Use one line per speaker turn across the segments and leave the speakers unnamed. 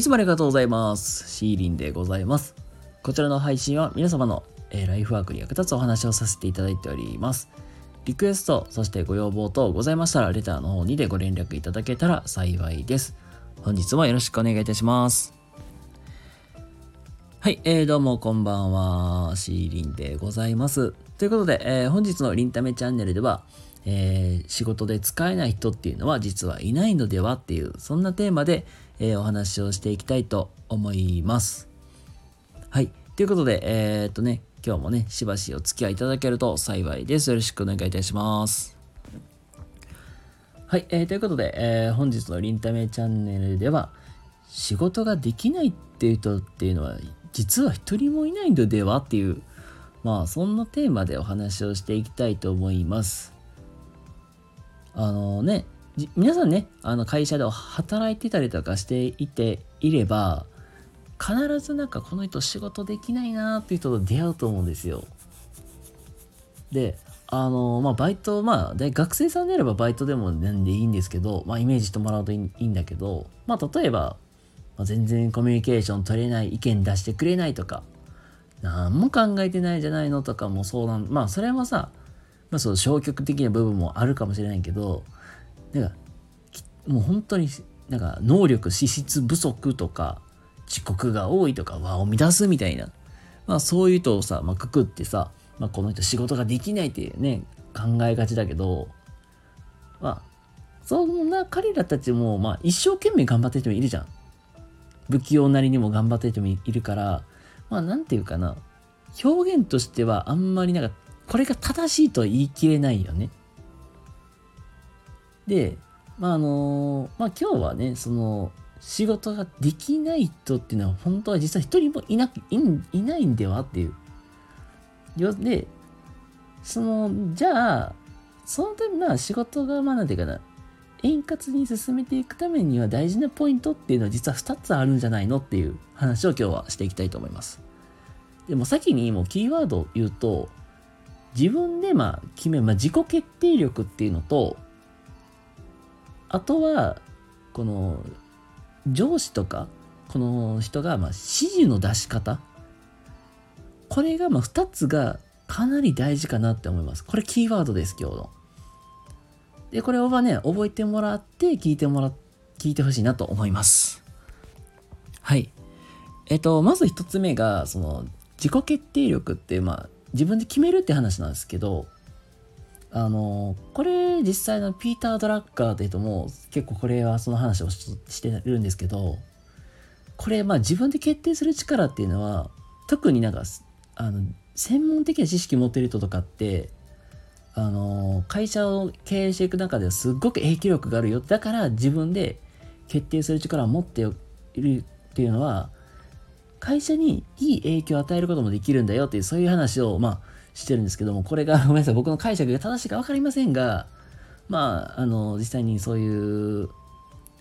いつもありがとうございます。シーリンでございます。こちらの配信は皆様の、えーライフワークに役立つお話をさせていただいております。リクエスト、そしてご要望等ございましたら、レターの方にでご連絡いただけたら幸いです。本日もよろしくお願いいたします。はい、えー、どうもこんばんは、シーリンでございます。ということで、えー本日のリンタメチャンネルでは、えー仕事で使えない人っていうのは実はいないのではっていう、そんなテーマで、えーお話をしていきたいと思います。はい、ということで、えーっとね、今日もね、しばしお付き合いいただけると幸いです。よろしくお願いいたします。はい、えーということで、えー本日のリンタメチャンネルでは、仕事ができないっていう人っていうのは、実は一人もいないのではっていう、まあ、そんなテーマでお話をしていきたいと思います。あのね、皆さんね、あの会社で働いてたりとかしていていれば、必ずなんかこの人仕事できないなーっていう人と出会うと思うんですよ。で、あの、まあ、バイト、まあ、で学生さんであればバイトでもなんでいいんですけど、まあ、イメージしてもらうといいんだけど、まあ、例えば、まあ、全然コミュニケーション取れない、意見出してくれないとか、何も考えてないじゃないのとかもそうなん、まあ、それはさ、まあ、そう消極的な部分もあるかもしれないけど、なんか、もう本当になんか能力資質不足とか遅刻が多いとか和を乱すみたいな、まあ、そういう人をさ、まあ、くくってさ、まあ、この人仕事ができないっていうね考えがちだけどまあそんな彼らたちも、まあ、一生懸命頑張ってる人もいるじゃん。不器用なりにも頑張ってる人もいるからまあなんていうかな。表現としてはあんまりなんかこれが正しいとは言い切れないよねで、まああのまあ今日はね、その仕事ができない人っていうのは本当は実は一人もいなくいいないんではっていう。で、その、じゃあ、そのためまあ仕事がまあなんていうかな、円滑に進めていくためには大事なポイントっていうのは実は2つあるんじゃないのっていう話を今日はしていきたいと思います。でも先にもうキーワードを言うと、自分でまあ決める、まあ、自己決定力っていうのと、あとは、この、上司とか、この人が、まあ、指示の出し方。これが、まあ、二つがかなり大事かなって思います。これキーワードです、今日の。で、これはね、覚えてもらって、聞いてもら、聞いてほしいなと思います。はい。えっと、まず一つ目が、その、自己決定力って、まあ、自分で決めるって話なんですけど、あのこれ実際のピーター・ドラッカーという人も結構これはその話をしてるんですけどこれまあ自分で決定する力っていうのは特になんかあの専門的な知識持ってる人とかってあの会社を経営していく中ですっごく影響力があるよ。だから自分で決定する力を持っているっていうのは会社にいい影響を与えることもできるんだよっていうそういう話をまあしてるんですけどもこれがごめんなさい僕の解釈が正しいか分かりませんがまああの実際にそういう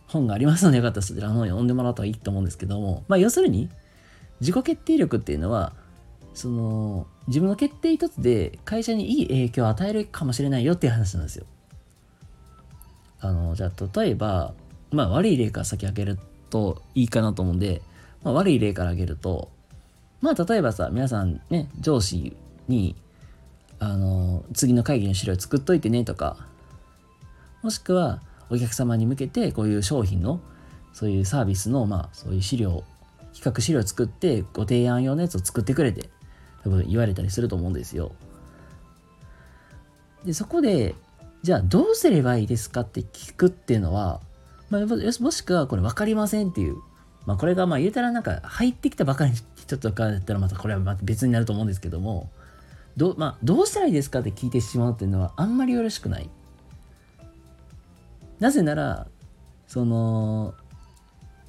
本がありますのでよかったらそちらの方に読んでもらった方がいいと思うんですけどもまあ要するに自己決定力っていうのはその自分の決定一つで会社にいい影響を与えるかもしれないよっていう話なんですよ。あのじゃあ例えばまあ悪い例から先挙げるといいかなと思うんで、まあ、悪い例から挙げるとまあ例えばさ皆さんね上司にあの次の会議の資料作っといてねとかもしくはお客様に向けてこういう商品のそういうサービスのまあそういう資料比較資料を作ってご提案用のやつを作ってくれて多分言われたりすると思うんですよ。でそこでじゃあどうすればいいですかって聞くっていうのは、まあ、もしくはこれ分かりませんっていうまあこれがまあ言うたらなんか入ってきたばかりの人とかだったらまたこれはまた別になると思うんですけどもど,、まあ、どうしたらいいですかって聞いてしまうっていうのはあんまりよろしくない。なぜなら、その、ま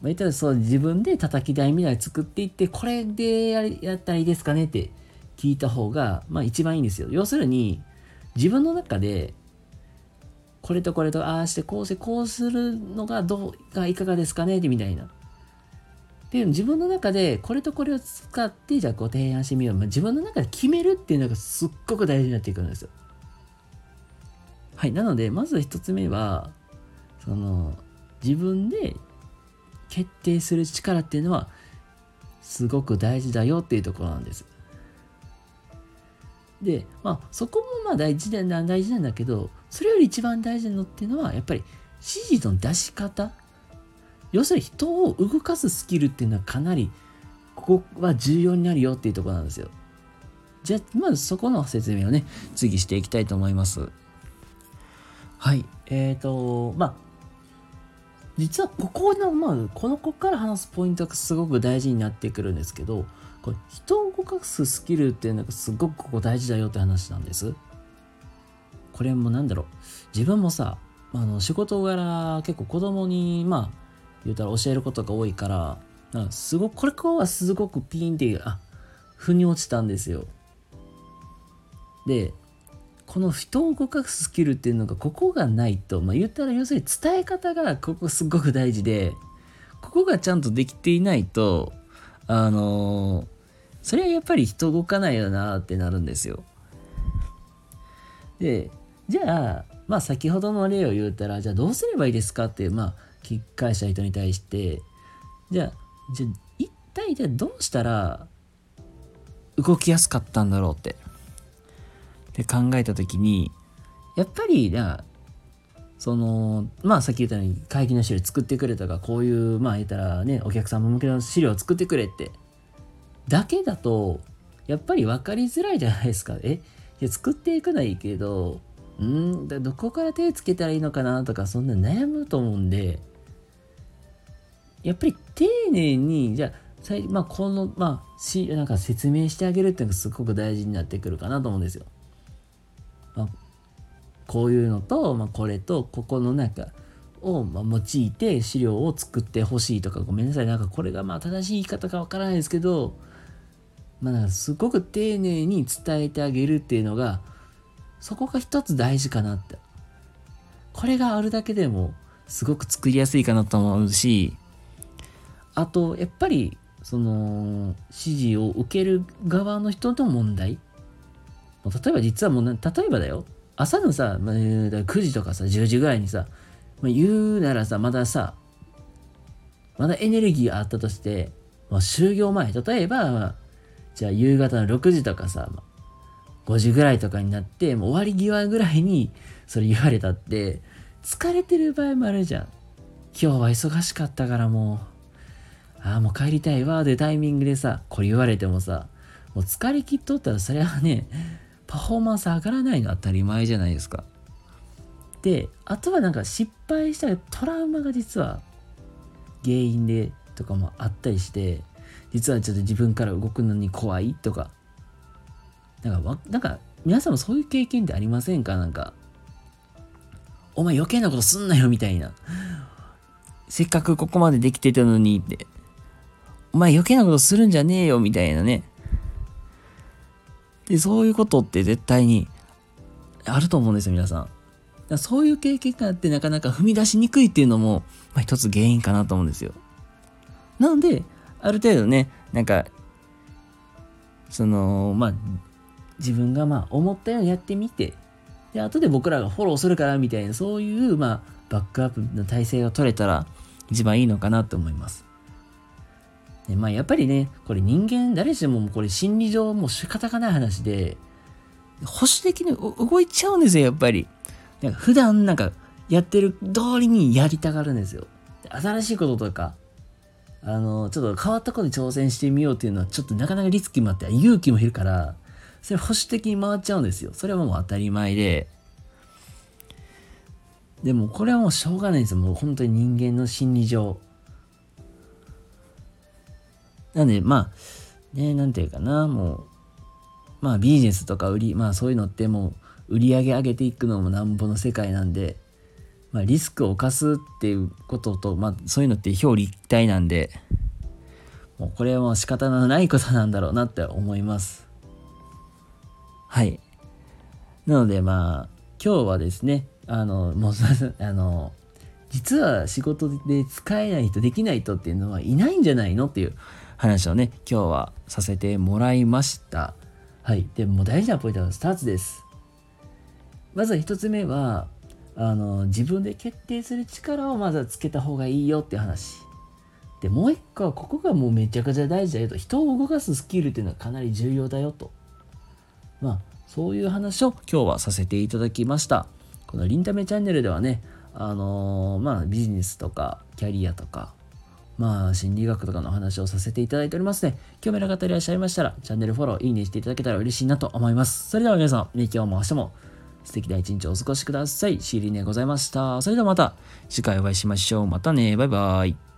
あ、言ったらそう自分で叩き台みたいに作っていって、これでややったらいいですかねって聞いた方が、まあ一番いいんですよ。要するに、自分の中で、これとこれとああしてこうしてこうするのがどうがいかがですかねってみたいな。で自分の中でこれとこれを使ってじゃあご提案してみよう、まあ、自分の中で決めるっていうのがすっごく大事になっていくんですよはいなのでまず一つ目はその自分で決定する力っていうのはすごく大事だよっていうところなんです。で、まあ、そこもまあ大事な大事なんだけど、それより一番大事なのっていうのは、やっぱり指示の出し方。要するに人を動かすスキルっていうのはかなり、ここは重要になるよっていうところなんですよ。じゃあ、まずそこの説明をね、次していきたいと思います。はい。えっ、ー、と、まあ、実はここの、まあ、このこから話すポイントがすごく大事になってくるんですけど、これ人を動かすスキルっていうのがすごくここ大事だよって話なんです。これもなんだろう。自分もさ、あの仕事柄結構子供に、まあ、言うたら教えることが多いから、かすごく、これこはすごくピンって、あ、腑に落ちたんですよ。で、この人を動かすスキルっていうのがここがないと、まあ、言ったら要するに伝え方がここすごく大事でここがちゃんとできていないとあのー、それはやっぱり人動かないよなってなるんですよ。でじゃあまあ先ほどの例を言うたらじゃあどうすればいいですかっていうまあき返した人に対してじゃあじゃあ一体じゃあどうしたら動きやすかったんだろうってで考えた時にやっぱりなそのまあさっき言ったように会議の資料作ってくれとかこういうまあ言ったらねお客様向けの資料を作ってくれってだけだとやっぱり分かりづらいじゃないですかえいや作っていくのはいいけどんどこから手つけたらいいのかなとかそんな悩むと思うんでやっぱり丁寧にじゃあまあ、この、まあ、し、なんか説明してあげるっていうのがすごく大事になってくるかなと思うんですよ。まあ、こういうのと、まあ、これとここの中を、まあ用いて資料を作ってほしいとかごめんなさいなんかこれがまあ正しい言い方かわからないですけどまあなんかすごく丁寧に伝えてあげるっていうのがそこが一つ大事かなってこれがあるだけでもすごく作りやすいかなと思うしあとやっぱりその指示を受ける側の人の問題例えば実はもう、例えばだよ。朝のさ、まあ、9時とかさ、10時ぐらいにさ、まあ、言うならさ、まださ、まだエネルギーがあったとして、まあ、就業前、例えば、まあ、じゃあ夕方の6時とかさ、まあ、5時ぐらいとかになって、もう終わり際ぐらいにそれ言われたって、疲れてる場合もあるじゃん。今日は忙しかったからもう、ああ、もう帰りたいわ、でタイミングでさ、これ言われてもさ、もう疲れ切っとったらそれはね、パフォーマンス上がらないの当たり前じゃないですか。で、あとはなんか失敗したトラウマが実は原因でとかもあったりして、実はちょっと自分から動くのに怖いとか、なんか、なんか皆さんもそういう経験ってありませんか？なんか、お前余計なことすんなよみたいな。せっかくここまでできてたのにって。お前余計なことするんじゃねえよみたいなね。で、そういうことって絶対にあると思うんですよ、皆さん。そういう経験があってなかなか踏み出しにくいっていうのも、まあ、一つ原因かなと思うんですよ。なので、ある程度ね、なんか、その、まあ、自分がまあ思ったようにやってみて、で、後で僕らがフォローするからみたいな、そういう、まあ、バックアップの体制が取れたら一番いいのかなと思います。でまあやっぱりね、これ人間誰しもこれ心理上もう仕方がない話で、保守的に動いちゃうんですよ、やっぱり。なんか普段なんかやってる通りにやりたがるんですよ。新しいこととか、あの、ちょっと変わったことに挑戦してみようっていうのはちょっとなかなかリスキーもあって勇気もいるから、それ保守的に回っちゃうんですよ。それはもう当たり前で。でもこれはもうしょうがないんですよ。もう本当に人間の心理上。なんで、まあ、ね、なんていうかな、もう、まあビジネスとか売り、まあそういうのってもう売り上げ上げていくのもなんぼの世界なんで、まあリスクを犯すっていうことと、まあそういうのって表裏一体なんで、もうこれはもう仕方のないことなんだろうなって思います。はい。なのでまあ、今日はですね、あの、もう、あの、実は仕事で使えない人、できない人っていうのはいないんじゃないのっていう話をね、今日はさせてもらいました。はい。でも大事なポイントは2つです。まず1つ目は、あの、自分で決定する力をまずはつけた方がいいよって話。でもう一個はここがもうめちゃくちゃ大事だよと人を動かすスキルっていうのはかなり重要だよとまあそういう話を今日はさせていただきましたこのリンタメチャンネルではねあのー、まあビジネスとかキャリアとかまあ心理学とかの話をさせていただいておりますね興味の方いらっしゃいましたらチャンネルフォローいいねしていただけたら嬉しいなと思いますそれでは皆さん、ね、今日も明日も素敵な一日をお過ごしください。シーリーでございました。それではまた次回お会いしましょう。またね。バイバーイ。